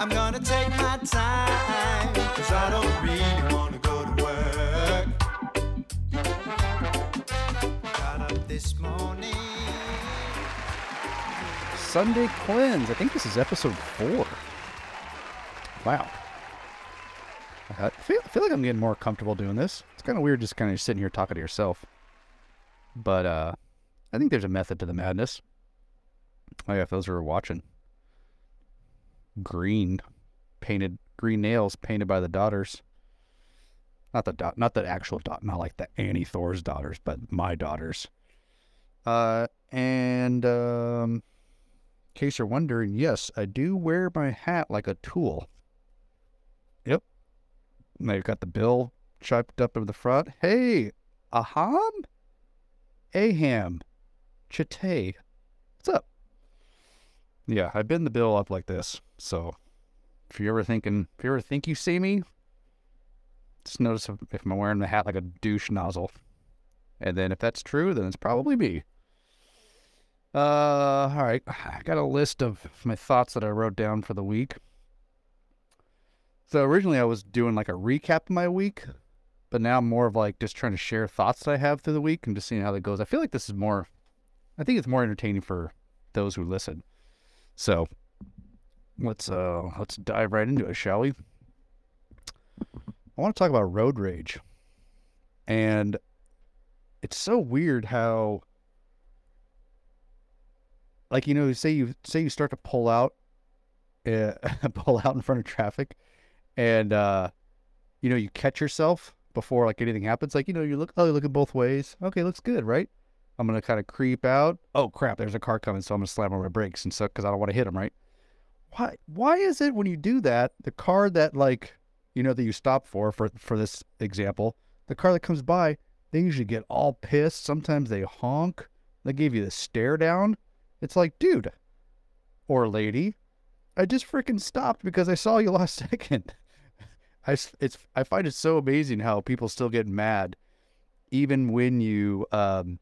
I'm gonna take my time, cause I don't really wanna go to work. Got up this morning. Sunday cleanse. I think this is episode four. Wow. I feel, feel like I'm getting more comfortable doing this. It's kind of weird just kind of sitting here talking to yourself. But uh, I think there's a method to the madness. Oh yeah, if those are watching. Green, painted green nails painted by the daughters. Not the dot, not the actual dot, not like the Annie Thor's daughters, but my daughters. Uh, and um, in case you're wondering, yes, I do wear my hat like a tool. Yep. Now you've got the bill chipped up in the front. Hey, Aham? Aham. Chate. What's up? Yeah, I bend the bill up like this. So if you're ever thinking, if you ever think you see me, just notice if, if I'm wearing the hat like a douche nozzle. And then if that's true, then it's probably me. Uh, all right. I got a list of my thoughts that I wrote down for the week. So originally I was doing like a recap of my week, but now I'm more of like just trying to share thoughts that I have through the week and just seeing how that goes. I feel like this is more, I think it's more entertaining for those who listen. So let's uh let's dive right into it, shall we? I want to talk about road rage. And it's so weird how like you know, say you say you start to pull out uh, pull out in front of traffic and uh you know, you catch yourself before like anything happens. Like, you know, you look oh, you look at both ways. Okay, looks good, right? I'm gonna kind of creep out. Oh crap, there's a car coming, so I'm gonna slam on my brakes and so because I don't want to hit him, right? Why why is it when you do that, the car that like you know that you stop for for for this example, the car that comes by, they usually get all pissed. Sometimes they honk. They give you the stare down. It's like, dude or lady, I just freaking stopped because I saw you last second. I it's I find it so amazing how people still get mad, even when you um,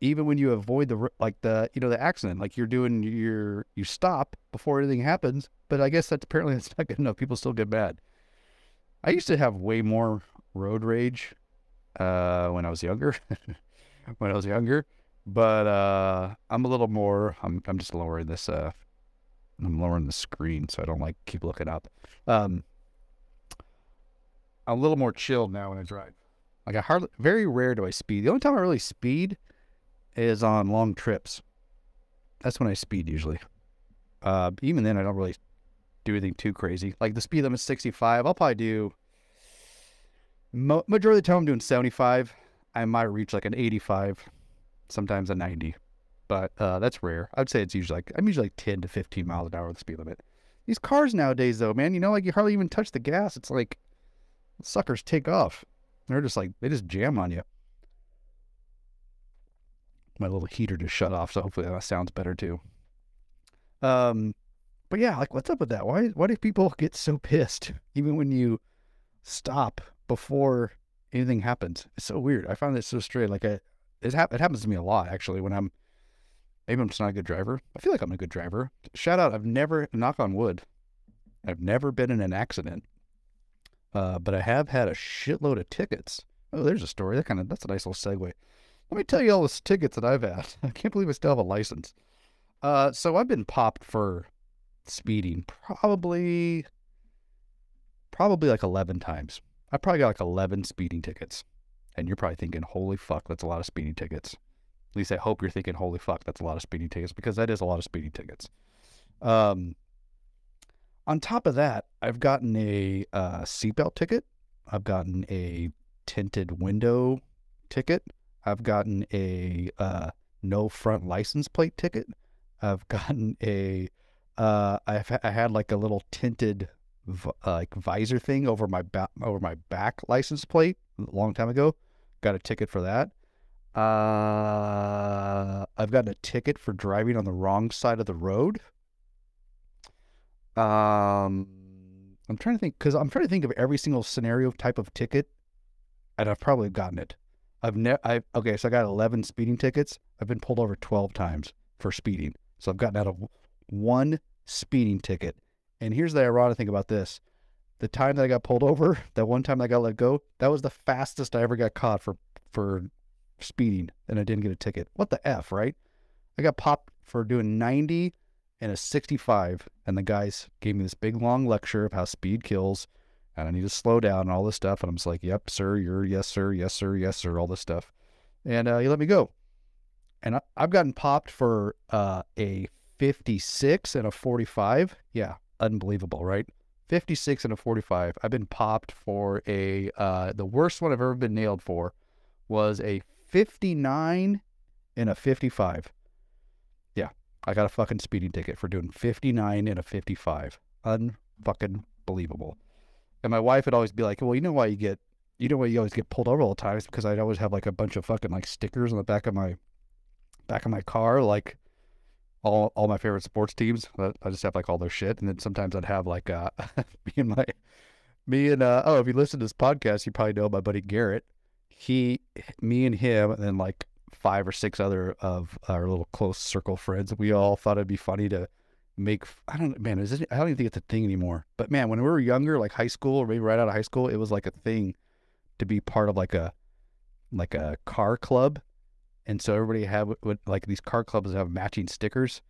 even when you avoid the like the you know the accident, like you're doing your you stop before anything happens. But I guess that's apparently that's not good enough. People still get mad. I used to have way more road rage uh, when I was younger. when I was younger, but uh, I'm a little more. I'm I'm just lowering this. Uh, I'm lowering the screen so I don't like keep looking up. Um, I'm a little more chilled now when I drive. Like I hardly, very rare do I speed. The only time I really speed is on long trips. That's when I speed usually. Uh, even then, I don't really do anything too crazy. Like the speed limit's 65. I'll probably do mo- majority of the time I'm doing 75. I might reach like an 85, sometimes a 90, but uh, that's rare. I'd say it's usually like I'm usually like 10 to 15 miles an hour the speed limit. These cars nowadays, though, man, you know, like you hardly even touch the gas. It's like suckers take off. They're just like they just jam on you. My little heater just shut off, so hopefully that sounds better too. Um, but yeah, like what's up with that? Why why do people get so pissed even when you stop before anything happens? It's so weird. I find that so strange. Like it hap- it happens to me a lot actually when I'm maybe I'm just not a good driver. I feel like I'm a good driver. Shout out, I've never knock on wood. I've never been in an accident. Uh, but I have had a shitload of tickets. Oh, there's a story. That kind of that's a nice little segue. Let me tell you all the tickets that I've had. I can't believe I still have a license. Uh, so I've been popped for speeding probably probably like 11 times. I probably got like 11 speeding tickets. And you're probably thinking, "Holy fuck, that's a lot of speeding tickets." At least I hope you're thinking, "Holy fuck, that's a lot of speeding tickets" because that is a lot of speeding tickets. Um on top of that, I've gotten a uh, seatbelt ticket. I've gotten a tinted window ticket. I've gotten a uh, no front license plate ticket. I've gotten a uh, I've I had like a little tinted v- uh, like visor thing over my back over my back license plate a long time ago. Got a ticket for that. Uh, I've gotten a ticket for driving on the wrong side of the road. Um, I'm trying to think because I'm trying to think of every single scenario type of ticket, and I've probably gotten it. I've never. I okay, so I got 11 speeding tickets. I've been pulled over 12 times for speeding. So I've gotten out of one speeding ticket And here's the ironic thing about this: the time that I got pulled over, that one time that I got let go, that was the fastest I ever got caught for for speeding, and I didn't get a ticket. What the f, right? I got popped for doing 90 and a 65, and the guys gave me this big long lecture of how speed kills, and I need to slow down and all this stuff. And I'm just like, "Yep, sir, you're yes, sir, yes, sir, yes, sir," all this stuff, and uh, he let me go. And I, I've gotten popped for uh, a 56 and a 45. Yeah, unbelievable, right? 56 and a 45. I've been popped for a uh, the worst one I've ever been nailed for was a 59 and a 55. Yeah, I got a fucking speeding ticket for doing 59 and a 55. Unfucking believable. And my wife would always be like, "Well, you know why you get, you know why you always get pulled over all the time is because I'd always have like a bunch of fucking like stickers on the back of my, back of my car, like." All, all my favorite sports teams. I I just have like all their shit, and then sometimes I'd have like uh, me and my, me and uh, oh, if you listen to this podcast, you probably know my buddy Garrett he, me and him, and then like five or six other of our little close circle friends, we all thought it'd be funny to make. I don't, man, is it, I don't even think it's a thing anymore. But man, when we were younger, like high school or maybe right out of high school, it was like a thing to be part of like a, like a car club, and so everybody had like these car clubs have matching stickers,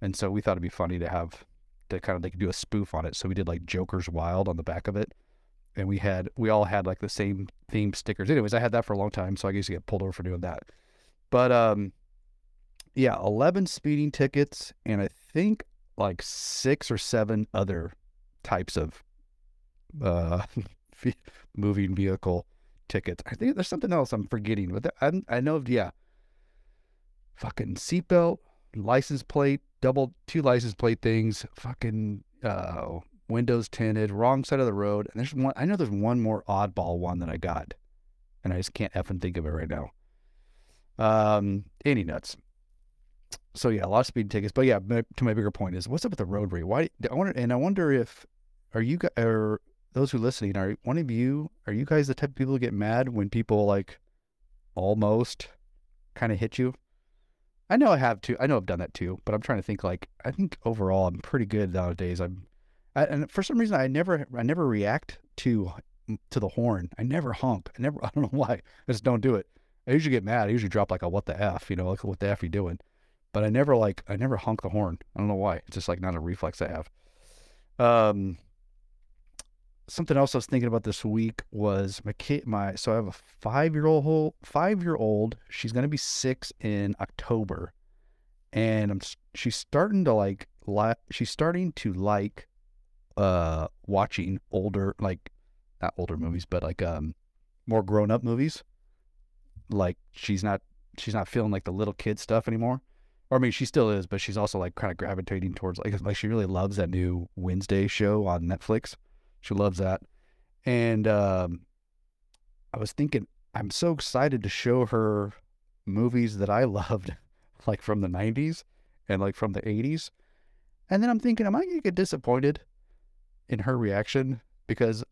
and so we thought it'd be funny to have to kind of like do a spoof on it. So we did like Joker's Wild on the back of it and we had we all had like the same theme stickers. Anyways, I had that for a long time, so I used to get pulled over for doing that. But um, yeah, eleven speeding tickets, and I think like six or seven other types of uh moving vehicle tickets. I think there's something else I'm forgetting, but I I know yeah, fucking seatbelt, license plate, double two license plate things, fucking uh windows tinted, wrong side of the road. And there's one, I know there's one more oddball one that I got, and I just can't effing think of it right now. Um, any nuts. So yeah, a lot of speed tickets. But yeah, my, to my bigger point is, what's up with the road rage? Why? I wonder, and I wonder if are you guys, or those who are listening, are one of you, are you guys the type of people who get mad when people like almost kind of hit you? I know I have too. I know I've done that too, but I'm trying to think like I think overall I'm pretty good nowadays. I'm I, and for some reason, I never, I never react to to the horn. I never honk. I never. I don't know why. I just don't do it. I usually get mad. I usually drop like a what the f, you know, like what the f are you doing? But I never like, I never honk the horn. I don't know why. It's just like not a reflex I have. Um, something else I was thinking about this week was my kid. My so I have a five year old, Whole five year old. She's gonna be six in October, and I'm she's starting to like, li- she's starting to like uh watching older like not older movies but like um more grown up movies like she's not she's not feeling like the little kid stuff anymore or I mean she still is but she's also like kind of gravitating towards like like she really loves that new Wednesday show on Netflix she loves that and um I was thinking I'm so excited to show her movies that I loved like from the 90s and like from the 80s and then I'm thinking am I going to get disappointed in her reaction because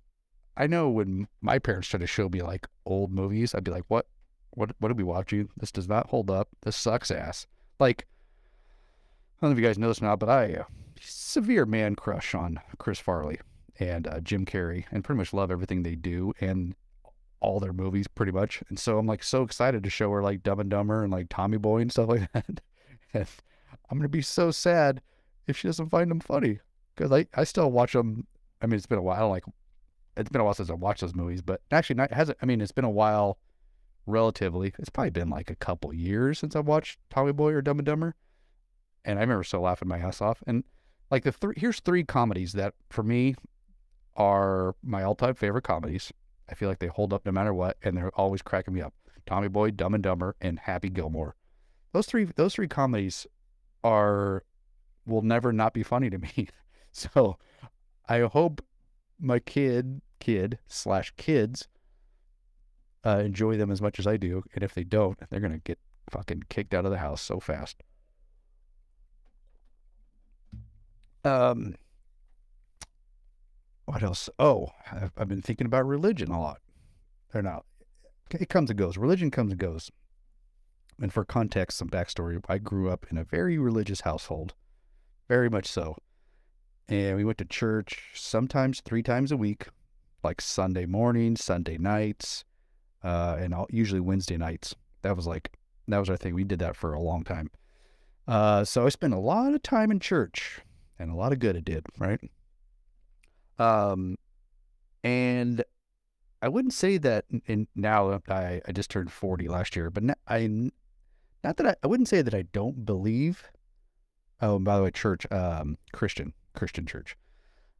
I know when my parents try to show me like old movies, I'd be like, "What? What? What are we watching? This does not hold up. This sucks ass." Like, I don't know if you guys know this now, but I uh, severe man crush on Chris Farley and uh, Jim Carrey, and pretty much love everything they do and all their movies, pretty much. And so I'm like so excited to show her like Dumb and Dumber and like Tommy Boy and stuff like that. and I'm gonna be so sad if she doesn't find them funny because I, I still watch them. I mean, it's been a while. I don't like, it's been a while since I watched those movies, but actually, not hasn't. I mean, it's been a while, relatively. It's probably been like a couple years since I've watched Tommy Boy or Dumb and Dumber, and I remember still laughing my ass off. And like the three, here's three comedies that for me are my all-time favorite comedies. I feel like they hold up no matter what, and they're always cracking me up. Tommy Boy, Dumb and Dumber, and Happy Gilmore. Those three, those three comedies are will never not be funny to me. So I hope my kid, kid slash kids, uh, enjoy them as much as I do. And if they don't, they're gonna get fucking kicked out of the house so fast. Um, what else? Oh, I've, I've been thinking about religion a lot. Or not. It comes and goes. Religion comes and goes. And for context, some backstory, I grew up in a very religious household, very much so and we went to church sometimes three times a week, like Sunday mornings, Sunday nights, uh, and all, usually Wednesday nights. That was like that was our thing. We did that for a long time. Uh, so I spent a lot of time in church, and a lot of good it did, right? Um, and I wouldn't say that. And now I I just turned forty last year, but I not that I I wouldn't say that I don't believe. Oh, by the way, church, um, Christian, Christian church.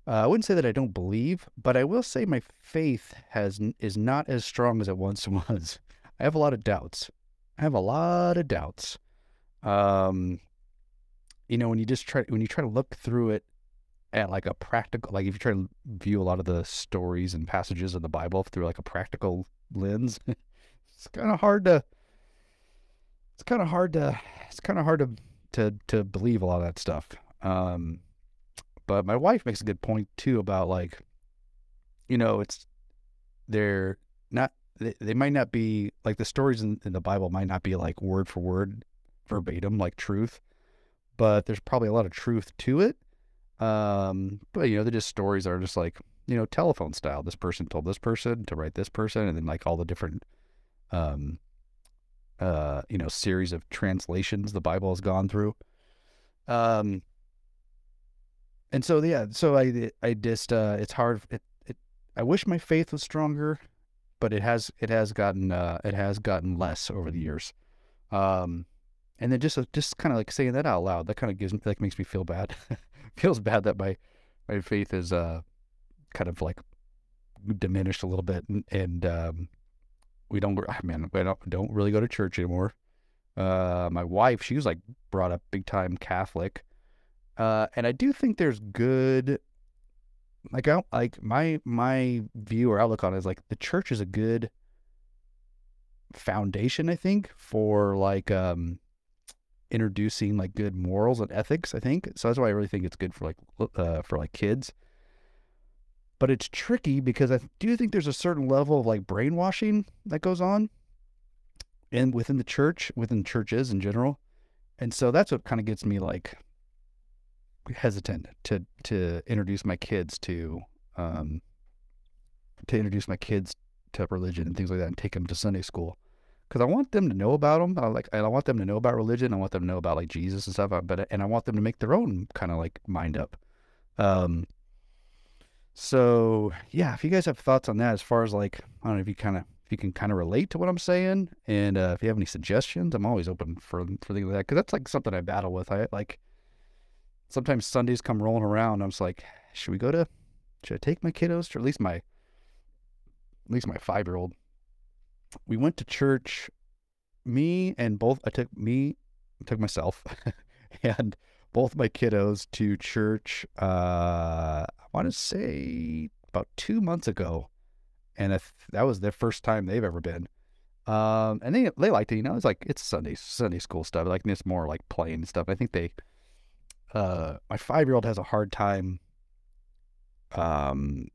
Uh, I wouldn't say that I don't believe, but I will say my faith has is not as strong as it once was. I have a lot of doubts. I have a lot of doubts. Um, you know, when you just try when you try to look through it at like a practical, like if you try to view a lot of the stories and passages of the Bible through like a practical lens, it's kind of hard to. It's kind of hard to. It's kind of hard to to to believe a lot of that stuff. Um, but my wife makes a good point too about like, you know, it's they're not they, they might not be like the stories in, in the Bible might not be like word for word verbatim like truth, but there's probably a lot of truth to it. Um, but you know, they're just stories that are just like you know telephone style. This person told this person to write this person, and then like all the different um uh you know series of translations the Bible has gone through. Um, and so yeah, so I I just uh, it's hard. It, it I wish my faith was stronger, but it has it has gotten uh, it has gotten less over the years. Um, and then just uh, just kind of like saying that out loud, that kind of gives me like makes me feel bad. Feels bad that my my faith is uh kind of like diminished a little bit, and, and um, we don't. I mean, we don't don't really go to church anymore. Uh, my wife, she was like brought up big time Catholic. Uh, and I do think there's good, like, I like my my view or outlook on it is like the church is a good foundation. I think for like um, introducing like good morals and ethics. I think so. That's why I really think it's good for like uh, for like kids. But it's tricky because I do think there's a certain level of like brainwashing that goes on, and within the church, within churches in general, and so that's what kind of gets me like hesitant to to introduce my kids to um, to introduce my kids to religion and things like that and take them to Sunday school because I want them to know about them. I like and I want them to know about religion. I want them to know about like Jesus and stuff. Uh, but and I want them to make their own kind of like mind up. Um. So yeah, if you guys have thoughts on that, as far as like I don't know if you kind of if you can kind of relate to what I'm saying, and uh, if you have any suggestions, I'm always open for for things like that because that's like something I battle with. I like sometimes Sundays come rolling around. I'm just like, should we go to, should I take my kiddos to at least my, at least my five year old? We went to church, me and both, I took me, I took myself and both my kiddos to church, uh, I want to say about two months ago. And if that was their first time they've ever been. Um, and they, they liked it, you know, it's like, it's Sunday, Sunday school stuff. Like it's more like playing stuff. I think they, uh, my five year old has a hard time, um,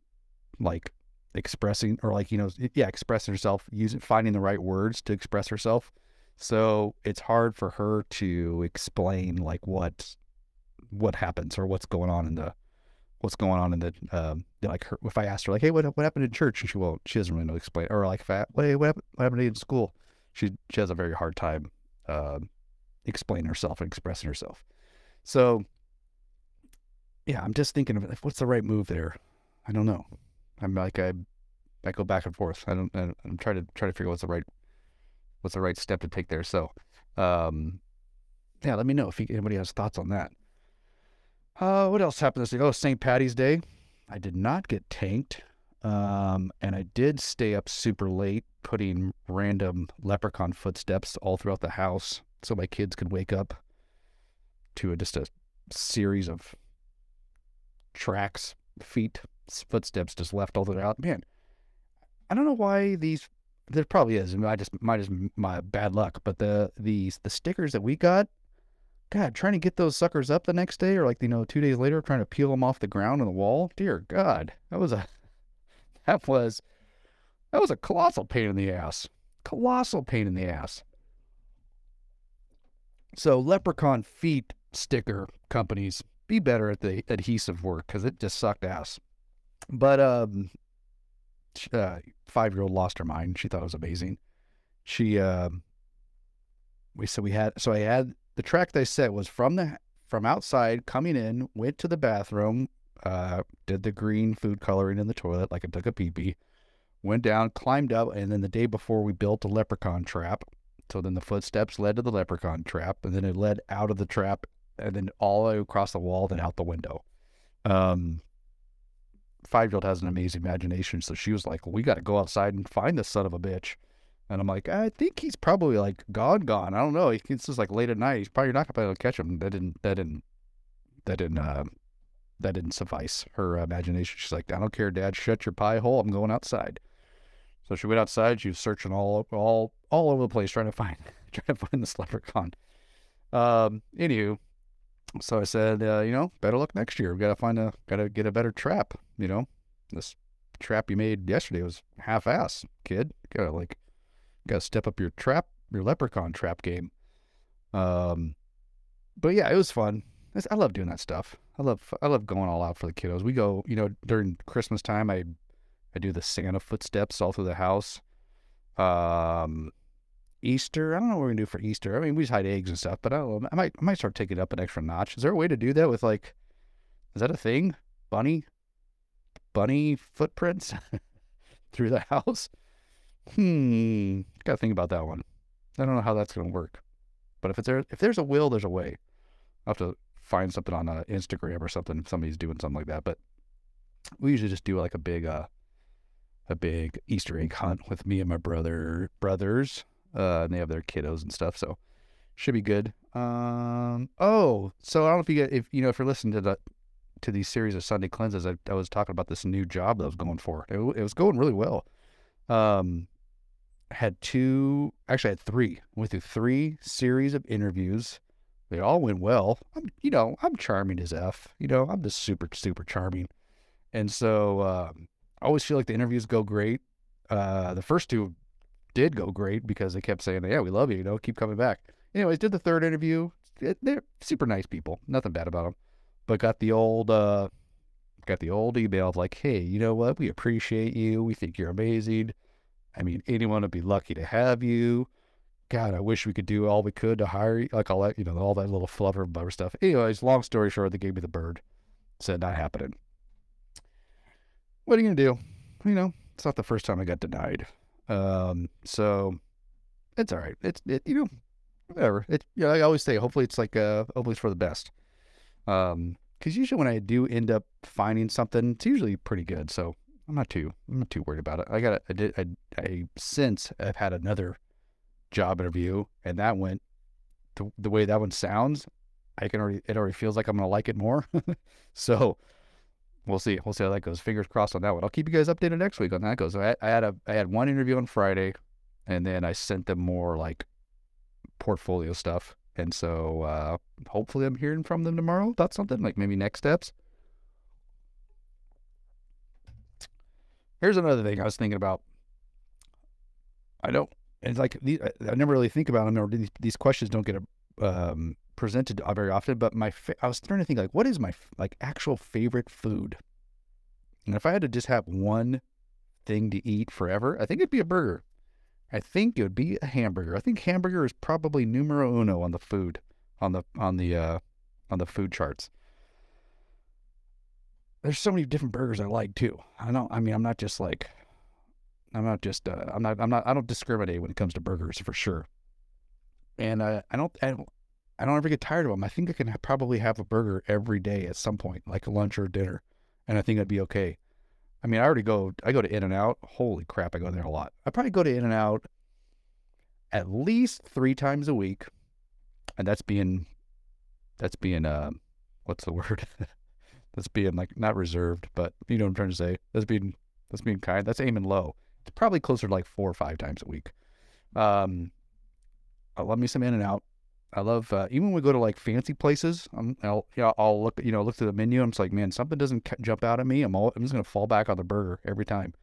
like expressing or like you know yeah expressing herself using finding the right words to express herself. So it's hard for her to explain like what what happens or what's going on in the what's going on in the um like her, if I asked her like hey what what happened in church? And she won't she doesn't really know explain or like if hey what happened, what happened in school? She she has a very hard time uh, explaining herself and expressing herself so, yeah, I'm just thinking of what's the right move there. I don't know. I'm like I, I go back and forth. I don't. I'm trying to try to figure out what's the right, what's the right step to take there. So, um, yeah, let me know if anybody has thoughts on that. Uh, what else happened this week? Oh, St. Patty's Day. I did not get tanked. Um, and I did stay up super late putting random leprechaun footsteps all throughout the house so my kids could wake up to a, just a series of tracks, feet, footsteps just left all the way out. Man, I don't know why these. There probably is. I just might just my bad luck, but the these the stickers that we got, God, trying to get those suckers up the next day or like you know two days later, trying to peel them off the ground on the wall. Dear God, that was a that was that was a colossal pain in the ass. Colossal pain in the ass. So leprechaun feet sticker companies be better at the adhesive work because it just sucked ass. But um, uh, five year old lost her mind. She thought it was amazing. She um, we so we had so I had the track they set was from the from outside coming in, went to the bathroom, uh, did the green food coloring in the toilet like I took a pee pee, went down, climbed up, and then the day before we built a leprechaun trap. So then the footsteps led to the leprechaun trap, and then it led out of the trap, and then all across the wall, then out the window. Um, five year old has an amazing imagination, so she was like, "We got to go outside and find this son of a bitch." And I'm like, I think he's probably like gone, gone. I don't know. It's just like late at night. He's probably not gonna be able to catch him. That didn't. That didn't. That didn't. Uh, that didn't suffice her imagination. She's like, I don't care, Dad. Shut your pie hole. I'm going outside. So she went outside. She was searching all all all over the place, trying to find trying to find this leprechaun. Um. Anywho, so I said, uh, you know, better luck next year. We gotta find a gotta get a better trap. You know, this trap you made yesterday was half ass, kid. Gotta like Got to step up your trap, your leprechaun trap game. Um, but yeah, it was fun. It's- I love doing that stuff. I love I love going all out for the kiddos. We go, you know, during Christmas time. I I do the Santa footsteps all through the house. Um, Easter. I don't know what we're gonna do for Easter. I mean, we just hide eggs and stuff, but I don't know. I might I might start taking it up an extra notch. Is there a way to do that with like? Is that a thing? Bunny, bunny footprints through the house. Hmm. Got to think about that one. I don't know how that's to work. But if it's there, if there's a will, there's a way. I'll have to find something on uh, Instagram or something. If somebody's doing something like that. But we usually just do like a big, uh, a big Easter egg hunt with me and my brother brothers. Uh, and they have their kiddos and stuff. So should be good. Um. Oh, so I don't know if you get if you know if you're listening to the to these series of Sunday cleanses. I, I was talking about this new job that I was going for. It, it was going really well. Um, had two, actually I had three. Went through three series of interviews. They all went well. I'm, you know, I'm charming as f. You know, I'm just super, super charming. And so um, I always feel like the interviews go great. Uh, the first two did go great because they kept saying, "Yeah, we love you. You know, keep coming back." Anyways, did the third interview. They're super nice people. Nothing bad about them. But got the old, uh, got the old email of like, "Hey, you know what? We appreciate you. We think you're amazing. I mean, anyone would be lucky to have you. God, I wish we could do all we could to hire you. Like all that, you know, all that little fluffer and bubber stuff. Anyways, long story short, they gave me the bird. Said not happening. What are you gonna do? You know, it's not the first time I got denied. Um, so it's all right. It's it, you know, whatever. It yeah, I always say hopefully it's like uh hopefully it's for the best. Um, because usually when I do end up finding something, it's usually pretty good. So I'm not too I'm not too worried about it. I got I did I I since I've had another job interview and that went the the way that one sounds, I can already it already feels like I'm gonna like it more. so we'll see. We'll see how that goes. Fingers crossed on that one. I'll keep you guys updated next week on that goes. I, I had a I had one interview on Friday and then I sent them more like portfolio stuff. And so uh hopefully I'm hearing from them tomorrow about something, like maybe next steps. Here's another thing I was thinking about. I don't. It's like I never really think about them, or these, these questions don't get um, presented very often. But my, fa- I was starting to think like, what is my like actual favorite food? And if I had to just have one thing to eat forever, I think it'd be a burger. I think it would be a hamburger. I think hamburger is probably numero uno on the food, on the on the uh, on the food charts there's so many different burgers I like too. I don't. I mean, I'm not just like, I'm not just. Uh, I'm not. I'm not. I don't discriminate when it comes to burgers for sure. And uh, I don't. I don't. I don't ever get tired of them. I think I can probably have a burger every day at some point, like lunch or dinner, and I think I'd be okay. I mean, I already go. I go to In and Out. Holy crap, I go there a lot. I probably go to In and Out at least three times a week, and that's being, that's being. Uh, what's the word? that's being like not reserved, but you know what I'm trying to say. That's being that's being kind. That's aiming low. It's probably closer to like four or five times a week. Um, I love me some In and Out. I love uh, even when we go to like fancy places. I'm, I'll you know, I'll look you know look through the menu. I'm just like man, something doesn't jump out at me. I'm all I'm just gonna fall back on the burger every time,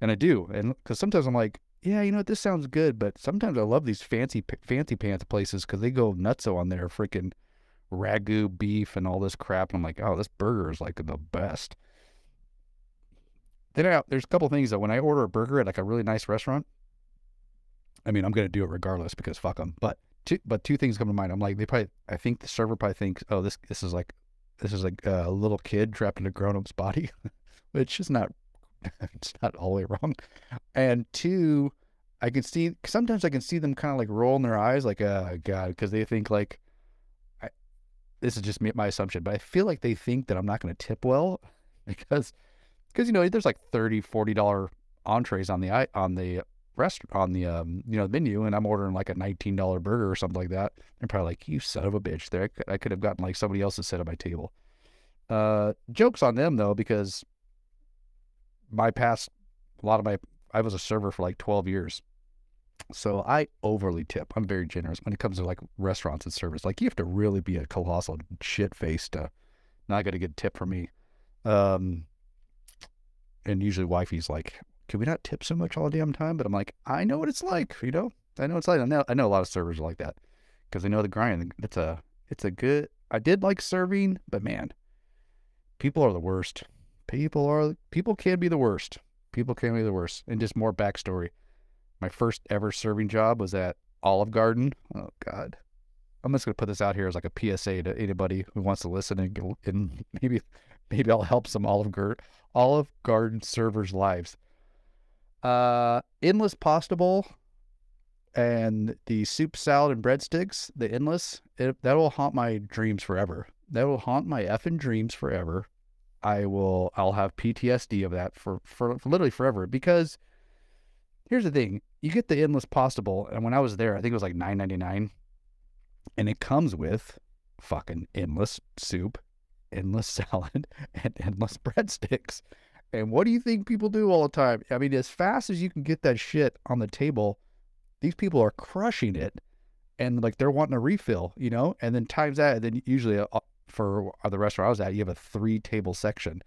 and I do. And because sometimes I'm like, yeah, you know what, this sounds good, but sometimes I love these fancy fancy pants places because they go nutso on their freaking ragu beef and all this crap. And I'm like, oh, this burger is like the best. Then I, there's a couple things that when I order a burger at like a really nice restaurant, I mean, I'm gonna do it regardless because fuck them. But two, but two things come to mind. I'm like, they probably, I think the server probably thinks, oh, this this is like, this is like a little kid trapped in a grown up's body, which is not, it's not all the way wrong. And two, I can see sometimes I can see them kind of like rolling their eyes, like, oh god, because they think like, I, this is just me, my assumption, but I feel like they think that I'm not going to tip well because because you know there's like 30 40 dollar entrees on the on the restaurant on the um you know menu and i'm ordering like a 19 dollar burger or something like that. And probably like you son of a bitch. There i could have gotten like somebody else to sit at my table. Uh jokes on them though because my past a lot of my i was a server for like 12 years. So i overly tip. I'm very generous when it comes to like restaurants and service. Like you have to really be a colossal shit face to not get a good tip from me. Um and usually wifey's like, can we not tip so much all the damn time? But I'm like, I know what it's like, you know. I know it's like. I know I know a lot of servers are like that because they know the grind. It's a it's a good. I did like serving, but man, people are the worst. People are people can be the worst. People can be the worst. And just more backstory. My first ever serving job was at Olive Garden. Oh God. I'm just gonna put this out here as like a PSA to anybody who wants to listen and, and maybe maybe I'll help some Olive Garden Olive Garden servers' lives. Uh, endless pasta bowl and the soup salad and breadsticks, the endless, it, that will haunt my dreams forever. That will haunt my effing dreams forever. I will, I'll have PTSD of that for, for, for literally forever because here's the thing you get the endless pasta bowl and when i was there i think it was like 9.99 and it comes with fucking endless soup endless salad and endless breadsticks. And what do you think people do all the time? I mean, as fast as you can get that shit on the table, these people are crushing it. And like they're wanting a refill, you know? And then times that, and then usually uh, for the restaurant I was at, you have a three table section.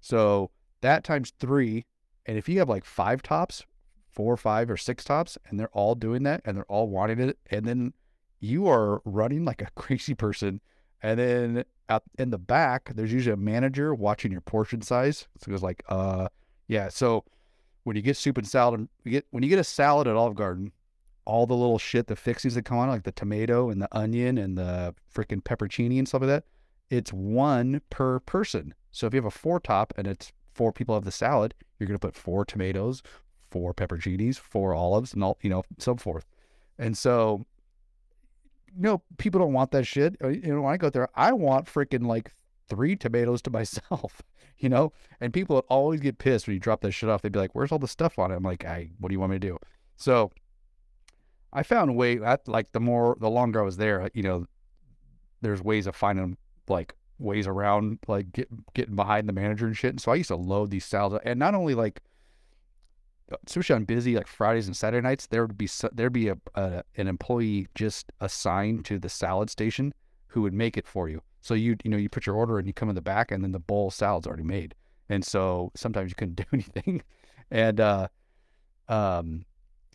So that times three. And if you have like five tops, four, or five, or six tops, and they're all doing that and they're all wanting it, and then you are running like a crazy person. And then out in the back, there's usually a manager watching your portion size. So it's like, uh, yeah. So when you get soup and salad, you get when you get a salad at Olive Garden, all the little shit, the fixings that come on, like the tomato and the onion and the freaking pepperoni and stuff like that, it's one per person. So if you have a four top and it's four people have the salad, you're gonna put four tomatoes, four pepperonis, four olives, and all you know, so forth. And so know, people don't want that shit. Uh, you know, when I go there, I want freaking like three tomatoes to myself, you know? And people always get pissed when you drop that shit off. They'd be like, where's all the stuff on it? I'm like, I, what do you want me to do? So I found a way, that, like the more, the longer I was there, you know, there's ways of finding like ways around like get, getting behind the manager and shit. And so I used to load these salads and not only like especially on busy like Fridays and Saturday nights, there would be there'd be a, a, an employee just assigned to the salad station who would make it for you. So you you know you put your order and you come in the back and then the bowl salad's already made. And so sometimes you couldn't do anything. And uh, um,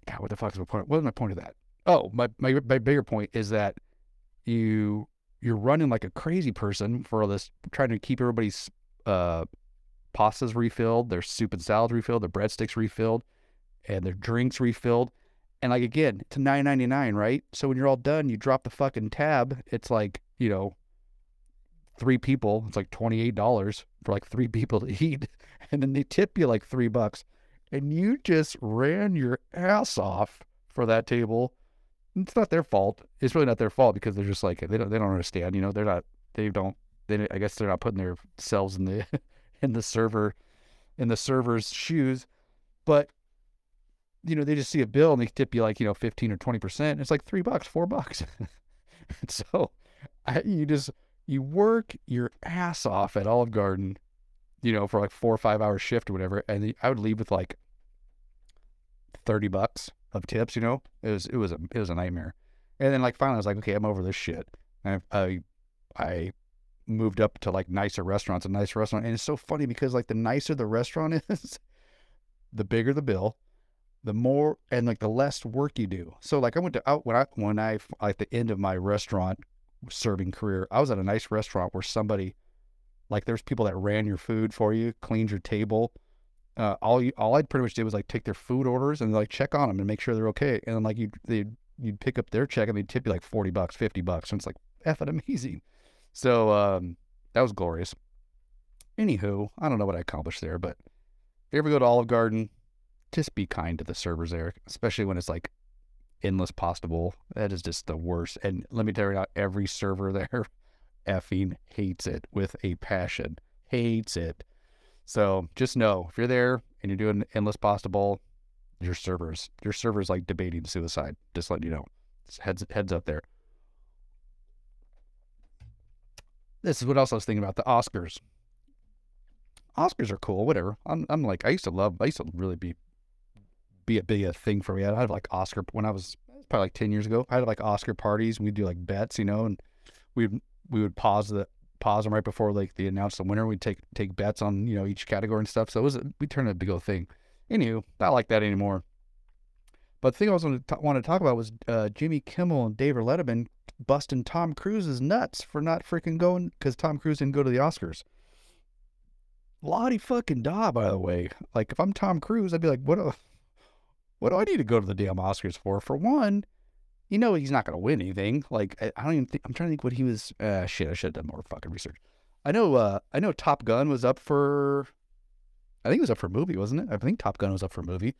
God, what the fuck is my point? What was my point of that? Oh, my my my bigger point is that you you're running like a crazy person for all this, trying to keep everybody's uh pastas refilled, their soup and salads refilled, their breadsticks refilled, and their drinks refilled. And like again, it's nine ninety nine, right? So when you're all done, you drop the fucking tab. It's like you know, three people. It's like twenty eight dollars for like three people to eat, and then they tip you like three bucks, and you just ran your ass off for that table. It's not their fault. It's really not their fault because they're just like they don't they don't understand. You know, they're not they don't they I guess they're not putting themselves in the in the server in the server's shoes. But you know, they just see a bill and they tip you like, you know, 15 or 20%. It's like three bucks, four bucks. so I, you just, you work your ass off at Olive Garden, you know, for like four or five hour shift or whatever. And I would leave with like 30 bucks of tips, you know, it was, it was a, it was a nightmare. And then like finally I was like, okay, I'm over this shit. And I, I, I moved up to like nicer restaurants, a nice restaurant. And it's so funny because like the nicer the restaurant is, the bigger the bill, the more and like the less work you do. So like I went to out when I when I like the end of my restaurant serving career. I was at a nice restaurant where somebody, like, there's people that ran your food for you, cleaned your table. Uh, all you, all I pretty much did was like take their food orders and like check on them and make sure they're okay. And then like you, they, you'd pick up their check and they'd tip you like forty bucks, fifty bucks, and it's like effing amazing. So um, that was glorious. Anywho, I don't know what I accomplished there, but if you ever go to Olive Garden, just be kind to the servers there, especially when it's like endless pasta bowl. That is just the worst. And let me tell you, every server there effing hates it with a passion. Hates it. So just know if you're there and you're doing endless pasta bowl, your servers, your servers like debating suicide. Just letting you know. Heads heads up there. This is what else I was thinking about the Oscars. Oscars are cool, whatever. I'm I'm like I used to love I used to really be be a big a thing for me. I had like Oscar when I was probably like ten years ago. I had like Oscar parties and we'd do like bets, you know, and we we would pause the pause them right before like they announced the winner. We'd take take bets on you know each category and stuff. So it was we turned it a big old thing. Anywho, not like that anymore. But the thing I was going to want to talk about was uh, Jimmy Kimmel and David Letterman busting Tom Cruise's nuts for not freaking going because Tom Cruise didn't go to the Oscars. Lottie fucking da, by the way. Like if I'm Tom Cruise, I'd be like, what? Do, what do I need to go to the damn Oscars for? For one, you know he's not going to win anything. Like I, I, don't even think I'm trying to think what he was. Uh, shit, I should have done more fucking research. I know. Uh, I know Top Gun was up for. I think it was up for movie, wasn't it? I think Top Gun was up for movie,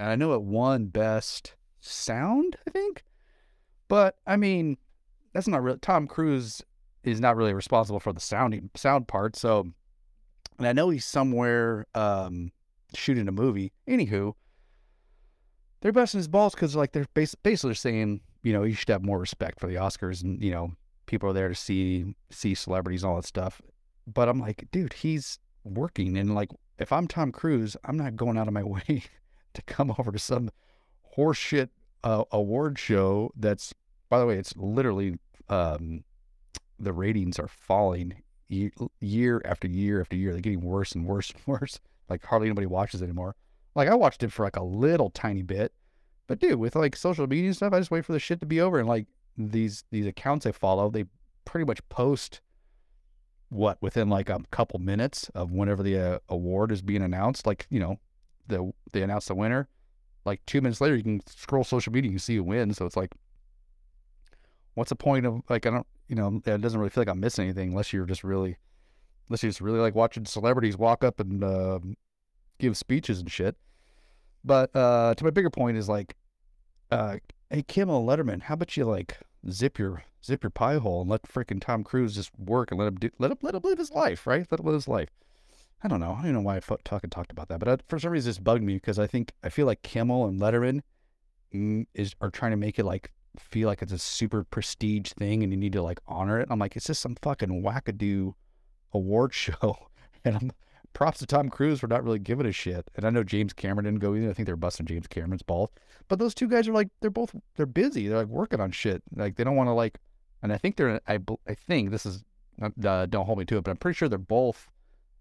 and I know it won best sound. I think, but I mean, that's not real. Tom Cruise is not really responsible for the sounding sound part. So, and I know he's somewhere um, shooting a movie. Anywho, they're busting his balls because like they're bas- basically saying you know, you should have more respect for the Oscars and, you know, people are there to see see celebrities and all that stuff. But I'm like, dude, he's working and like if I'm Tom Cruise, I'm not going out of my way to come over to some horseshit uh, award show that's by the way, it's literally um, the ratings are falling year, after year after year. They're getting worse and worse and worse. Like hardly anybody watches anymore. Like I watched it for like a little tiny bit but dude, with like social media and stuff, I just wait for the shit to be over. And like these these accounts I follow, they pretty much post what within like a couple minutes of whenever the uh, award is being announced. Like you know, the they announce the winner. Like two minutes later, you can scroll social media, you see who wins. So it's like, what's the point of like I don't you know it doesn't really feel like I'm missing anything unless you're just really unless you just really like watching celebrities walk up and uh, give speeches and shit. But uh, to my bigger point is like uh, hey Kimmel Letterman, how about you like zip your zip your pie hole and let freaking Tom Cruise just work and let him do let him let him live his life, right? Let him live his life. I don't know. I don't know why I and talked about that, but I, for some reason this bugged me because I think I feel like Kimmel and Letterman mm, is are trying to make it like feel like it's a super prestige thing and you need to like honor it. I'm like, it's just some fucking wackadoo award show, and I'm props to Tom Cruise for not really giving a shit. And I know James Cameron didn't go either. I think they're busting James Cameron's balls. But those two guys are like, they're both, they're busy. They're like working on shit. Like they don't want to like, and I think they're, I, I think this is, uh, don't hold me to it, but I'm pretty sure they're both,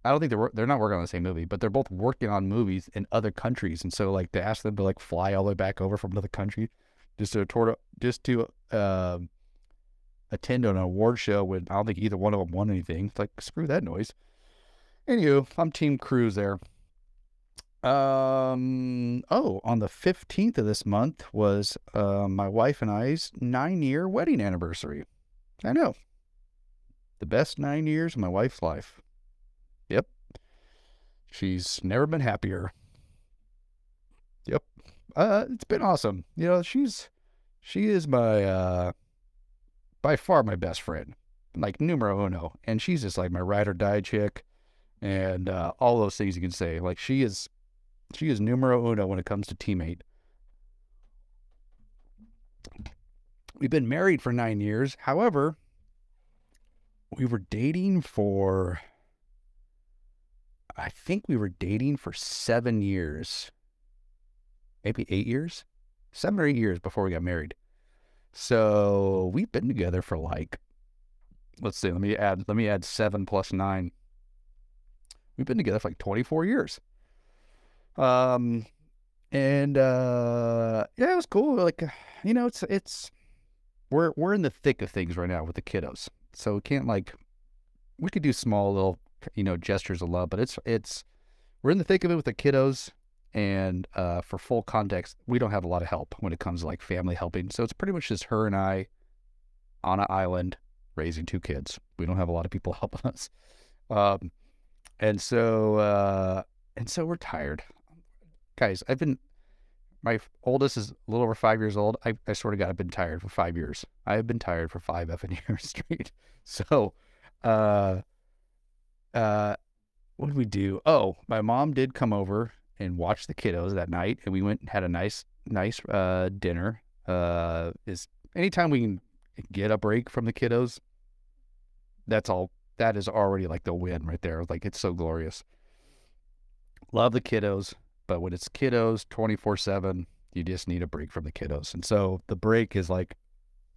I don't think they're, they're not working on the same movie, but they're both working on movies in other countries. And so like to ask them to like fly all the way back over from another country just to, toward, just to, uh, attend an award show when I don't think either one of them won anything. It's like, screw that noise. Anywho, I'm Team Cruise there. Um. Oh, on the 15th of this month was uh, my wife and I's nine year wedding anniversary. I know. The best nine years of my wife's life. She's never been happier. Yep. Uh, it's been awesome. You know, she's she is my uh by far my best friend, like numero uno, and she's just like my ride or die chick and uh, all those things you can say. Like she is, she is numero uno when it comes to teammate. We've been married for nine years. However, we were dating for, I think we were dating for seven years, maybe eight years, seven or eight years before we got married. So we've been together for like, let's see, let me add, let me add seven plus nine. We've been together for like 24 years. Um, and uh, yeah, it was cool. Like, you know, it's it's we're we're in the thick of things right now with the kiddos, so we can't like we could do small little you know gestures of love, but it's it's we're in the thick of it with the kiddos. And uh, for full context, we don't have a lot of help when it comes to like family helping. So it's pretty much just her and I on an island raising two kids. We don't have a lot of people helping us. Um, and so uh, and so we're tired. Guys, I've been my oldest is a little over five years old. I, I sort of got I've been tired for five years. I have been tired for five effing years straight. So, uh, uh, what did we do? Oh, my mom did come over and watch the kiddos that night, and we went and had a nice, nice uh, dinner. Uh, is anytime we can get a break from the kiddos, that's all. That is already like the win right there. Like it's so glorious. Love the kiddos, but when it's kiddos 24 7, you just need a break from the kiddos. And so the break is like,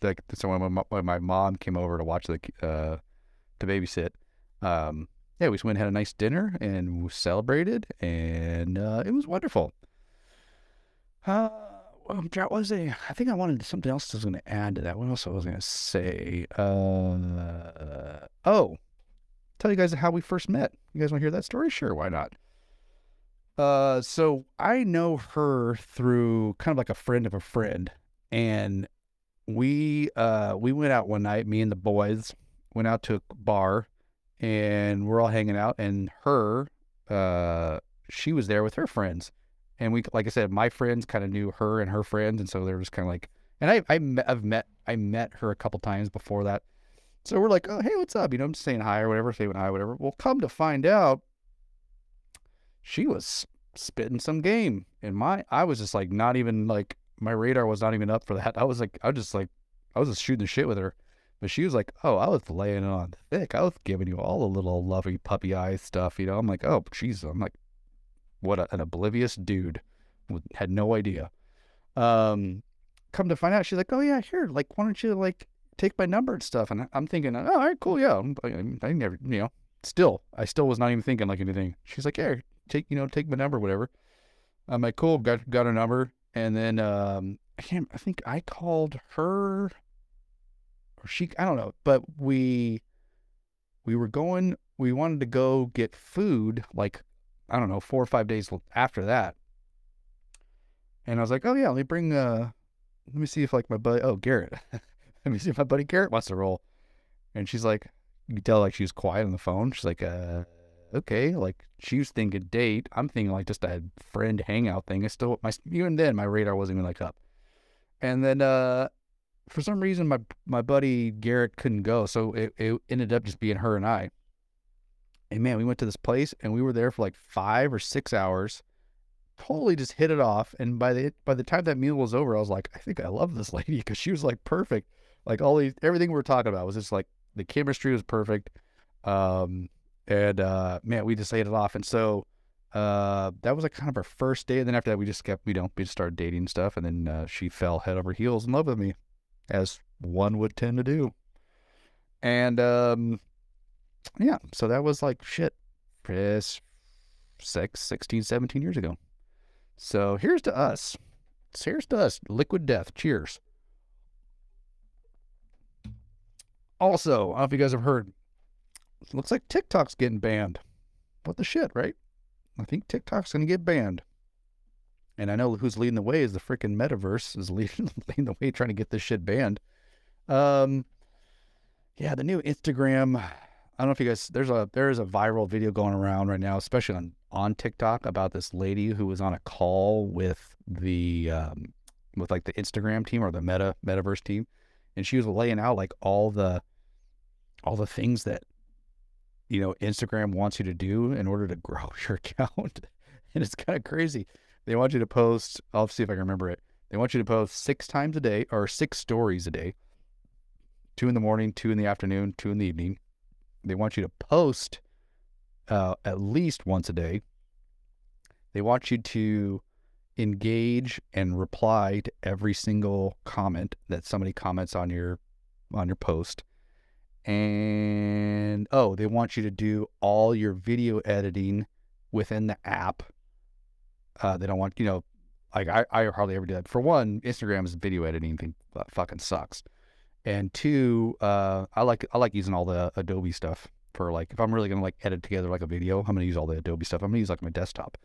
like so when my, when my mom came over to watch the, uh, to babysit, um, yeah, we just went and had a nice dinner and we celebrated, and uh, it was wonderful. Uh, um, what was I? I think I wanted something else I was going to add to that. What else I was going to say? Uh, oh, tell you guys how we first met. You guys want to hear that story? Sure, why not? Uh, so I know her through kind of like a friend of a friend, and we uh we went out one night. Me and the boys went out to a bar, and we're all hanging out. And her, uh, she was there with her friends, and we, like I said, my friends kind of knew her and her friends, and so they were just kind of like. And I, I, I've met, I met her a couple times before that, so we're like, oh, hey, what's up? You know, I'm just saying hi or whatever, saying hi, whatever. Well, come to find out, she was spitting some game. And my, I was just like, not even like, my radar was not even up for that. I was like, I was just like, I was just shooting the shit with her. But she was like, oh, I was laying on thick. I was giving you all the little lovey puppy eye stuff. You know, I'm like, oh, jeez. I'm like, what a, an oblivious dude. Had no idea. Um, come to find out, she's like, oh, yeah, here, like, why don't you, like, take my number and stuff. And I'm thinking, oh, all right, cool, yeah. I, I never, you know, still, I still was not even thinking like anything. She's like, yeah, take, you know, take my number, whatever. I'm like, cool, got got her number, and then um, I can't, I think I called her, or she, I don't know, but we, we were going, we wanted to go get food, like, I don't know, four or five days after that. And I was like, oh yeah, let me bring, uh, let me see if like my buddy, oh Garrett, let me see if my buddy Garrett wants to roll. And she's like, you can tell like she was quiet on the phone. She's like, uh, okay. Like she was thinking date. I'm thinking like just a friend hangout thing. I still, my, even then my radar wasn't even like up. And then, uh, for some reason my, my buddy Garrett couldn't go. So it, it ended up just being her and I. And man, we went to this place and we were there for like five or six hours. Totally just hit it off. And by the by the time that meal was over, I was like, I think I love this lady because she was like perfect. Like all these everything we were talking about was just like the chemistry was perfect. Um and uh man, we just hit it off. And so uh that was like kind of our first day. And then after that we just kept we don't we just started dating and stuff. And then uh, she fell head over heels in love with me, as one would tend to do. And um yeah, so that was like shit, Chris, six, 16, 17 years ago. So here's to us. Here's to us. Liquid death. Cheers. Also, I don't know if you guys have heard, looks like TikTok's getting banned. What the shit, right? I think TikTok's going to get banned. And I know who's leading the way is the freaking metaverse is leading, leading the way trying to get this shit banned. Um, yeah, the new Instagram. I don't know if you guys there's a there is a viral video going around right now, especially on on TikTok about this lady who was on a call with the um, with like the Instagram team or the Meta Metaverse team, and she was laying out like all the all the things that you know Instagram wants you to do in order to grow your account, and it's kind of crazy. They want you to post. I'll see if I can remember it. They want you to post six times a day or six stories a day. Two in the morning, two in the afternoon, two in the evening. They want you to post uh, at least once a day. They want you to engage and reply to every single comment that somebody comments on your on your post. And oh, they want you to do all your video editing within the app. Uh, they don't want you know, like I, I hardly ever do that. For one, Instagram's video editing thing fucking sucks. and two, uh, I like I like using all the Adobe stuff for like if I'm really gonna like edit together like a video, I'm gonna use all the Adobe stuff. I'm gonna use like my desktop.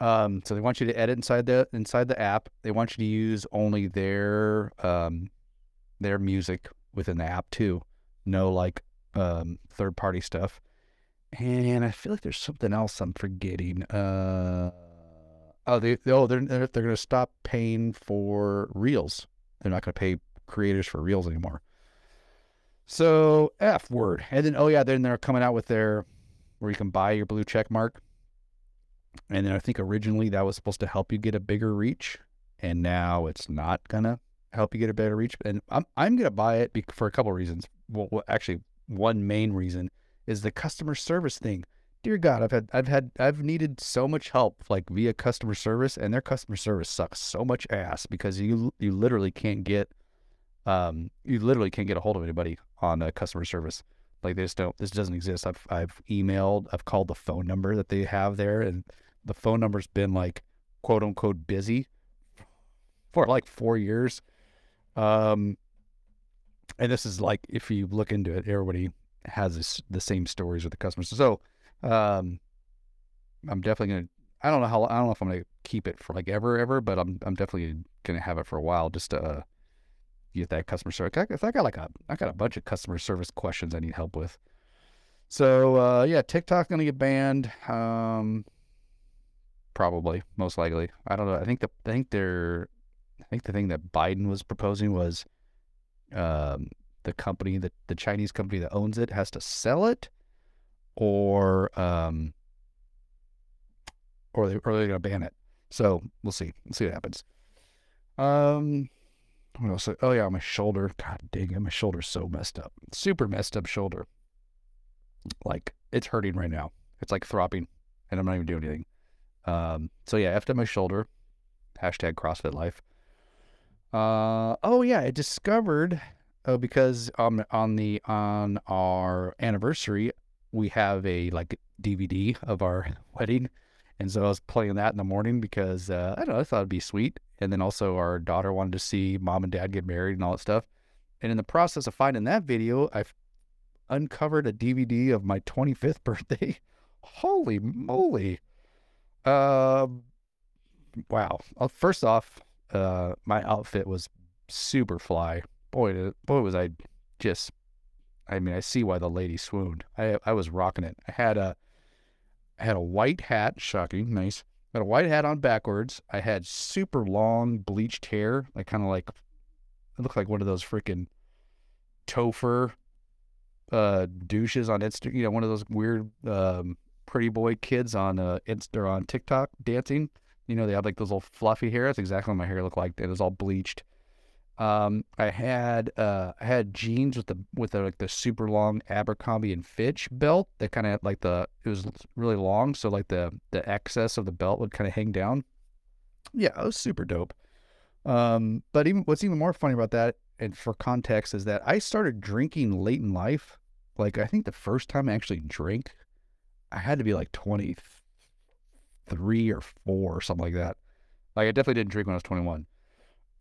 Um, so they want you to edit inside the inside the app. They want you to use only their um, their music within the app too. No like um, third party stuff. And I feel like there's something else I'm forgetting. Uh, oh, they oh they're they're, they're gonna stop paying for reels. They're not gonna pay creators for reels anymore. So F word. And then oh yeah, then they're coming out with their where you can buy your blue check mark. And then I think originally that was supposed to help you get a bigger reach, and now it's not gonna help you get a better reach. And I'm I'm gonna buy it for a couple of reasons. Well, actually, one main reason is the customer service thing. Dear God, I've had I've had I've needed so much help like via customer service, and their customer service sucks so much ass because you you literally can't get um you literally can't get a hold of anybody on uh, customer service. Like they just don't. This doesn't exist. I've I've emailed. I've called the phone number that they have there, and the phone number's been like quote unquote busy for like four years. Um, and this is like if you look into it, everybody has this, the same stories with the customers. So, um, I'm definitely gonna. I don't know how. I don't know if I'm gonna keep it for like ever, ever, but I'm I'm definitely gonna have it for a while just to uh, get that customer service. I, I got like a I got a bunch of customer service questions I need help with. So uh, yeah, TikTok gonna get banned. Um, probably, most likely. I don't know. I think the I think they're I think the thing that Biden was proposing was um, the company that the Chinese company that owns it has to sell it, or um, or they or they're gonna ban it. So we'll see. We'll see what happens. Um, what else? Oh yeah, my shoulder. God dang it, my shoulder's so messed up. Super messed up shoulder. Like it's hurting right now. It's like throbbing, and I'm not even doing anything. Um, so yeah, after my shoulder. Hashtag CrossFit life. Uh, oh yeah, I discovered oh because um on the on our anniversary we have a like DVD of our wedding, and so I was playing that in the morning because uh, I don't know I thought it'd be sweet, and then also our daughter wanted to see mom and dad get married and all that stuff, and in the process of finding that video, I've uncovered a DVD of my 25th birthday. Holy moly! Uh, wow. First off, uh, my outfit was super fly. Boy, boy, was I just. I mean, I see why the lady swooned. I I was rocking it. I had a, I had a white hat. Shocking, nice. I had a white hat on backwards. I had super long bleached hair, like kind of like, it looked like one of those freaking Topher uh douches on Insta, You know, one of those weird um, pretty boy kids on uh Insta on TikTok dancing. You know, they have like those little fluffy hair. That's exactly what my hair looked like. It was all bleached. Um, I had uh, I had jeans with the with like the super long Abercrombie and Fitch belt that kind of like the it was really long, so like the the excess of the belt would kind of hang down. Yeah, it was super dope. Um, but even what's even more funny about that, and for context, is that I started drinking late in life. Like I think the first time I actually drank, I had to be like twenty three or four or something like that. Like I definitely didn't drink when I was 21.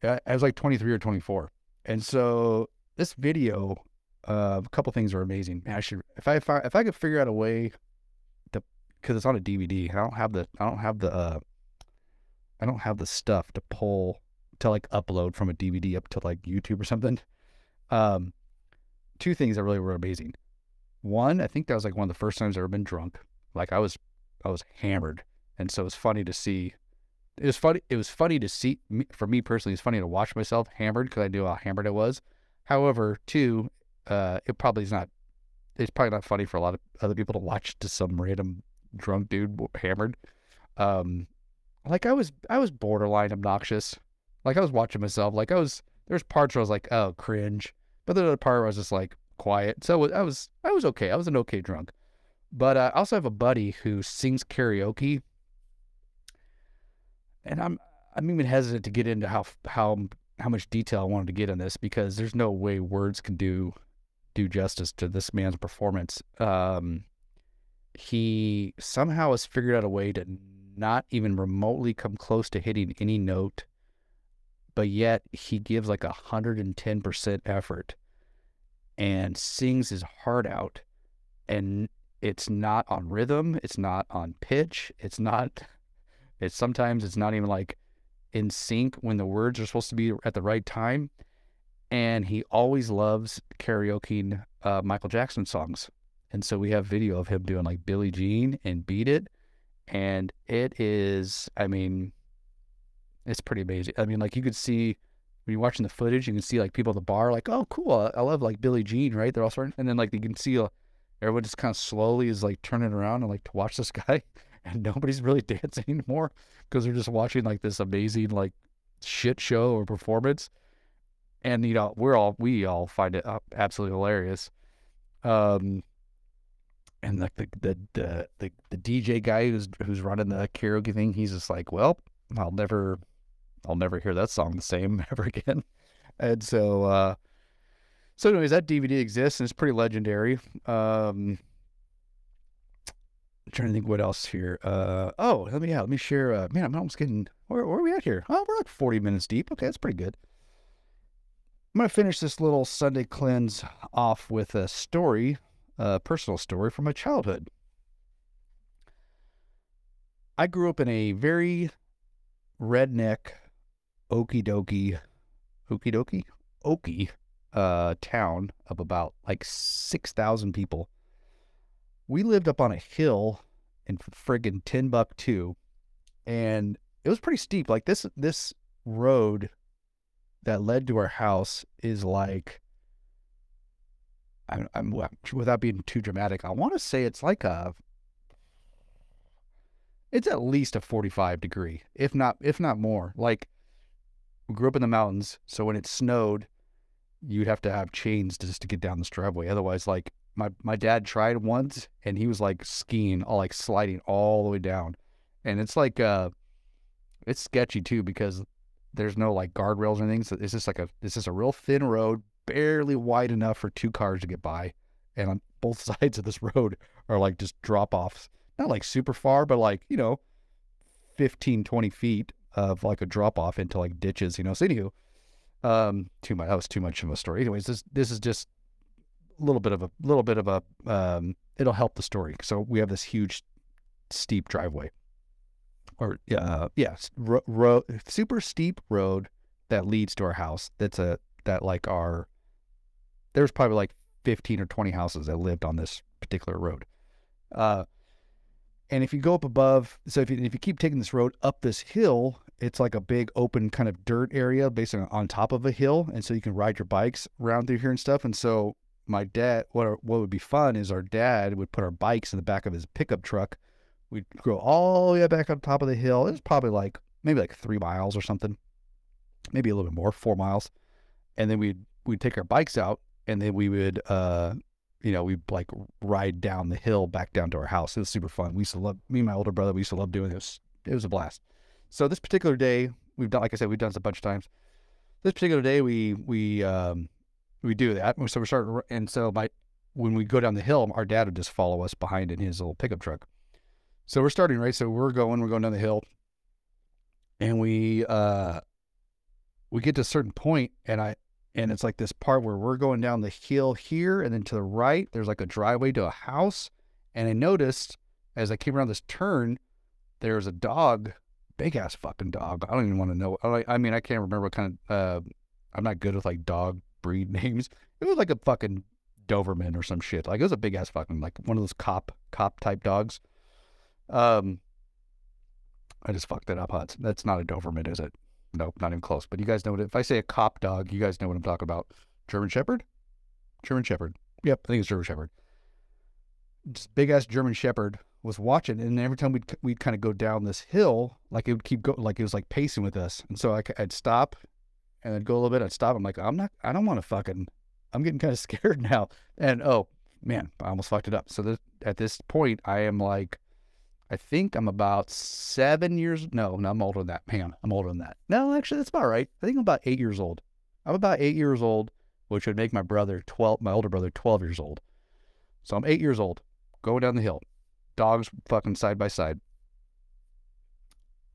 I, was like 23 or 24. And so this video, uh, a couple things are amazing. Man, I should if I if I, if I could figure out a way to because it's on a DVD. I don't have the I don't have the uh, I don't have the stuff to pull to like upload from a DVD up to like YouTube or something. Um, two things that really were amazing. One, I think that was like one of the first times I've ever been drunk. Like I was I was hammered and so it's funny to see. It was funny. It was funny to see for me personally. It's funny to watch myself hammered because I knew how hammered I was. However, too, uh, it probably is not. It's probably not funny for a lot of other people to watch to some random drunk dude hammered. Um, like I was, I was borderline obnoxious. Like I was watching myself. Like I was. There's parts where I was like, oh, cringe. But the other part where I was just like quiet. So I was, I was okay. I was an okay drunk. But uh, I also have a buddy who sings karaoke and I'm I'm even hesitant to get into how how how much detail I wanted to get in this because there's no way words can do do justice to this man's performance. Um, he somehow has figured out a way to not even remotely come close to hitting any note but yet he gives like a hundred and ten percent effort and sings his heart out and it's not on rhythm it's not on pitch it's not it's sometimes it's not even like in sync when the words are supposed to be at the right time and he always loves karaokeing uh, michael jackson songs and so we have video of him doing like billie jean and beat it and it is i mean it's pretty amazing i mean like you could see when you're watching the footage, you can see like people at the bar, like, oh, cool. I love like Billie Jean, right? They're all starting, and then like you can see uh, everyone just kind of slowly is like turning around and like to watch this guy, and nobody's really dancing anymore because they're just watching like this amazing like shit show or performance, and you know we're all we all find it absolutely hilarious. Um, and like the, the the the the DJ guy who's who's running the karaoke thing, he's just like, well, I'll never I'll never hear that song the same ever again. And so, uh, so anyways, that DVD exists and it's pretty legendary. Um, I'm trying to think what else here. Uh, oh, let me yeah, let me share. Uh, man, I'm almost getting where, where are we at here? Oh, we're like 40 minutes deep. Okay, that's pretty good. I'm gonna finish this little Sunday cleanse off with a story, a personal story from my childhood. I grew up in a very redneck okie dokie, okie dokie, okie uh, town of about like 6,000 people. We lived up on a hill in friggin' Timbuktu, and it was pretty steep. Like this, this road that led to our house is like, I'm, I'm without being too dramatic, I want to say it's like a, it's at least a 45 degree, if not, if not more. Like we grew up in the mountains, so when it snowed, you'd have to have chains just to get down this driveway. Otherwise, like my my dad tried once, and he was like skiing, all like sliding all the way down, and it's like uh, it's sketchy too because there's no like guardrails or anything. So it's just like a this is a real thin road, barely wide enough for two cars to get by, and on both sides of this road are like just drop offs, not like super far, but like you know, 15, 20 feet of like a drop off into like ditches, you know. So anywho, um, too much. That was too much of a story. Anyways, this this is just little bit of a little bit of a. Um, it'll help the story. So we have this huge, steep driveway, or uh, yes, ro-, ro- super steep road that leads to our house. That's a that like our. There's probably like fifteen or twenty houses that lived on this particular road. Uh, and if you go up above, so if you, if you keep taking this road up this hill, it's like a big open kind of dirt area based on on top of a hill. And so you can ride your bikes around through here and stuff. And so my dad, what, what would be fun is our dad would put our bikes in the back of his pickup truck. We'd go all the way back on top of the hill. It's probably like maybe like three miles or something, maybe a little bit more, four miles. And then we'd, we'd take our bikes out and then we would, uh, you know, we like ride down the hill back down to our house. It was super fun. We used to love me and my older brother. We used to love doing this. It was a blast. So this particular day, we've done, like I said, we've done this a bunch of times. This particular day, we we um, we do that. So we're starting, and so my when we go down the hill, our dad would just follow us behind in his little pickup truck. So we're starting right. So we're going, we're going down the hill, and we uh we get to a certain point, and I and it's like this part where we're going down the hill here, and then to the right, there's like a driveway to a house. And I noticed as I came around this turn, there's a dog, big ass fucking dog. I don't even want to know. I, I mean, I can't remember what kind of. Uh, I'm not good with like dog breed names. It was like a fucking Doberman or some shit. Like it was a big ass fucking like one of those cop cop type dogs. Um, I just fucked it up, Hutz. That's not a Doberman, is it? Nope, not even close. But you guys know what, if I say a cop dog, you guys know what I'm talking about. German Shepherd? German Shepherd. Yep, I think it's German Shepherd. Just big ass German Shepherd was watching, and every time we'd we'd kind of go down this hill, like it would keep going, like it was like pacing with us. And so I, I'd stop, and I'd go a little bit. I'd stop. I'm like, I'm not. I don't want to fucking. I'm getting kind of scared now. And oh man, I almost fucked it up. So this, at this point, I am like I think I'm about seven years. No, no, I'm older than that. On, I'm older than that. No, actually, that's about right. I think I'm about eight years old. I'm about eight years old, which would make my brother twelve, my older brother twelve years old. So I'm eight years old, going down the hill, dogs fucking side by side.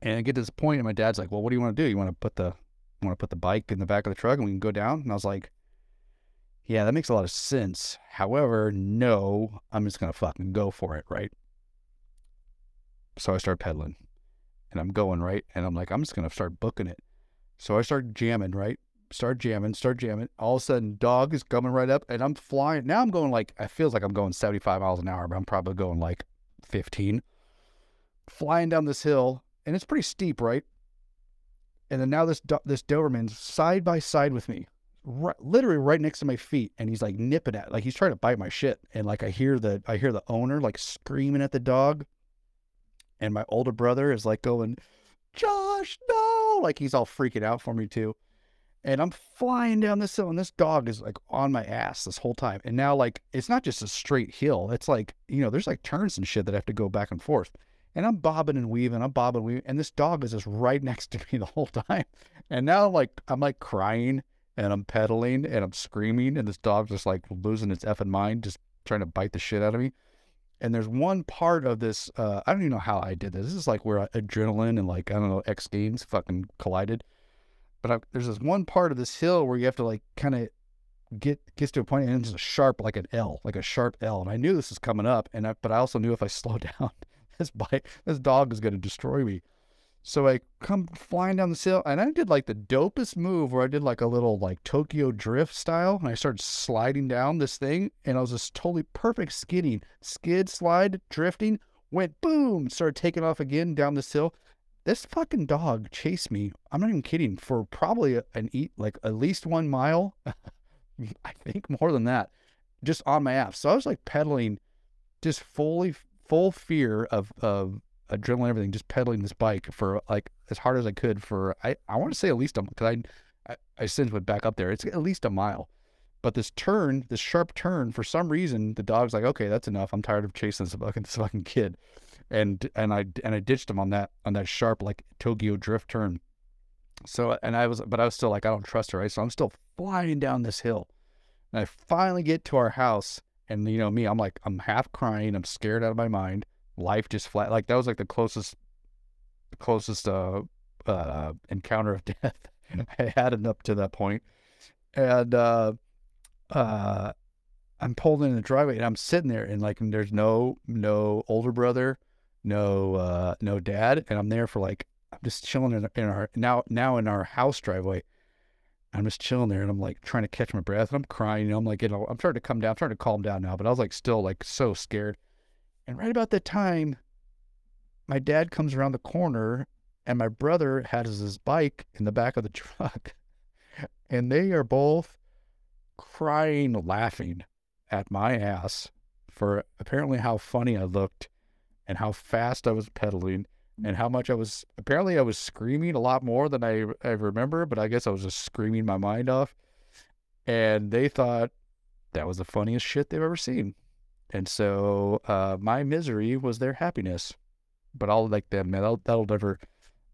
And I get to this point, and my dad's like, "Well, what do you want to do? You want to put the want to put the bike in the back of the truck and we can go down?" And I was like, "Yeah, that makes a lot of sense. However, no, I'm just gonna fucking go for it, right?" So I start pedaling, and I'm going right, and I'm like, I'm just gonna start booking it. So I start jamming, right? Start jamming, start jamming. All of a sudden, dog is coming right up, and I'm flying. Now I'm going like, it feels like I'm going 75 miles an hour, but I'm probably going like 15. Flying down this hill, and it's pretty steep, right? And then now this this Doberman's side by side with me, right, literally right next to my feet, and he's like nipping at, like he's trying to bite my shit. And like I hear the I hear the owner like screaming at the dog, and my older brother is like going, Josh, no, like he's all freaking out for me too. And I'm flying down this hill, and this dog is like on my ass this whole time. And now, like, it's not just a straight hill. It's like, you know, there's like turns and shit that I have to go back and forth. And I'm bobbing and weaving, I'm bobbing and weaving, and this dog is just right next to me the whole time. And now, like, I'm like crying and I'm pedaling and I'm screaming, and this dog's just like losing its effing mind, just trying to bite the shit out of me. And there's one part of this, uh, I don't even know how I did this. This is like where adrenaline and like, I don't know, X Games fucking collided. But I, there's this one part of this hill where you have to like kind of get gets to a point and it's a sharp like an L, like a sharp L. And I knew this was coming up, and I, but I also knew if I slowed down, this bike, this dog is going to destroy me. So I come flying down the hill, and I did like the dopest move where I did like a little like Tokyo drift style, and I started sliding down this thing, and I was just totally perfect skidding, skid, slide, drifting, went boom, started taking off again down this hill. This fucking dog chased me. I'm not even kidding for probably an eat like at least one mile. I think more than that, just on my ass. So I was like pedaling, just fully full fear of of adrenaline, everything, just pedaling this bike for like as hard as I could for I, I want to say at least a because I, I I since went back up there. It's at least a mile. But this turn, this sharp turn, for some reason the dog's like, okay, that's enough. I'm tired of chasing this fucking this fucking kid. And and I and I ditched him on that on that sharp like Tokyo drift turn. So and I was but I was still like, I don't trust her, right? So I'm still flying down this hill. And I finally get to our house and you know me, I'm like, I'm half crying, I'm scared out of my mind life just flat. Like that was like the closest, closest uh, uh, encounter of death I had up to that point. And uh, uh, I'm pulled in the driveway and I'm sitting there and like and there's no no older brother, no uh, no dad, and I'm there for like I'm just chilling in, in our now now in our house driveway. I'm just chilling there and I'm like trying to catch my breath and I'm crying. You know, I'm like, you know, I'm trying to come down, I'm trying to calm down now, but I was like still like so scared. And right about that time, my dad comes around the corner and my brother has his bike in the back of the truck. And they are both crying, laughing at my ass for apparently how funny I looked and how fast I was pedaling and how much I was apparently I was screaming a lot more than I, I remember, but I guess I was just screaming my mind off. And they thought that was the funniest shit they've ever seen. And so uh, my misery was their happiness. But I'll like them, man. That'll, that'll never,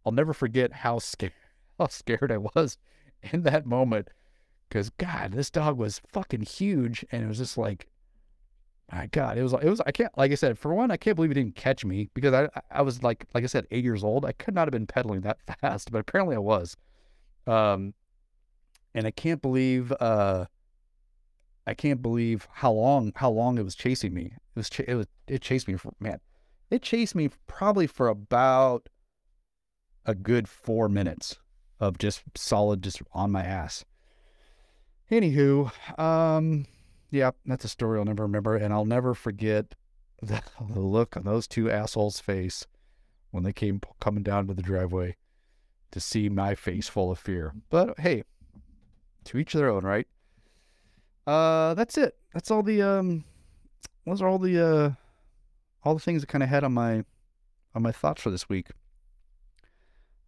I'll never forget how scared, how scared I was in that moment. Because God, this dog was fucking huge, and it was just like, my God, it was, it was. I can't, like I said, for one, I can't believe it didn't catch me because I, I was like, like I said, eight years old. I could not have been pedaling that fast, but apparently I was. Um, and I can't believe, uh, I can't believe how long how long it was chasing me. It was it was it chased me for man. It chased me probably for about a good four minutes of just solid, just on my ass. Anywho, um, yeah, that's a story I'll never remember, and I'll never forget the, the look on those two assholes' face when they came coming down to the driveway to see my face full of fear. But hey, to each their own, right? Uh, that's it. That's all the um, those are all the uh, all the things I kind of had on my on my thoughts for this week.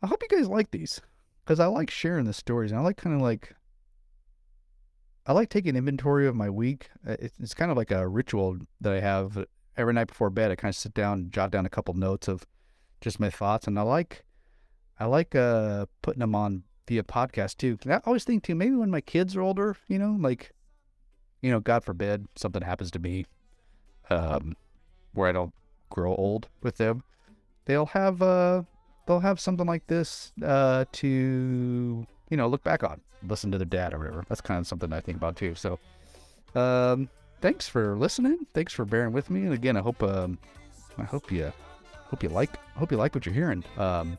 I hope you guys like these because I like sharing the stories and I like kind of like I like taking inventory of my week. Uh, it's, it's kind of like a ritual that I have every night before bed. I kind of sit down and jot down a couple notes of just my thoughts, and I like I like uh putting them on via podcast too. I always think too, maybe when my kids are older, you know, like you know, God forbid something happens to me, um, where I don't grow old with them, they'll have uh, they'll have something like this uh, to you know, look back on, listen to their dad or whatever. That's kind of something I think about too. So, um, thanks for listening. Thanks for bearing with me. And again, I hope, um, I hope you, hope you like, hope you like what you're hearing. Um,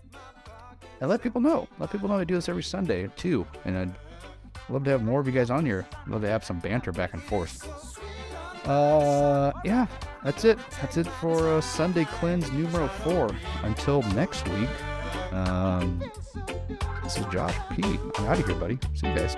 and let people know. Let people know I do this every Sunday too. And I'd love to have more of you guys on here. Love to have some banter back and forth. Uh, yeah, that's it. That's it for uh, Sunday Cleanse numero four. Until next week, um, this is Josh P. I'm out of here, buddy. See you guys.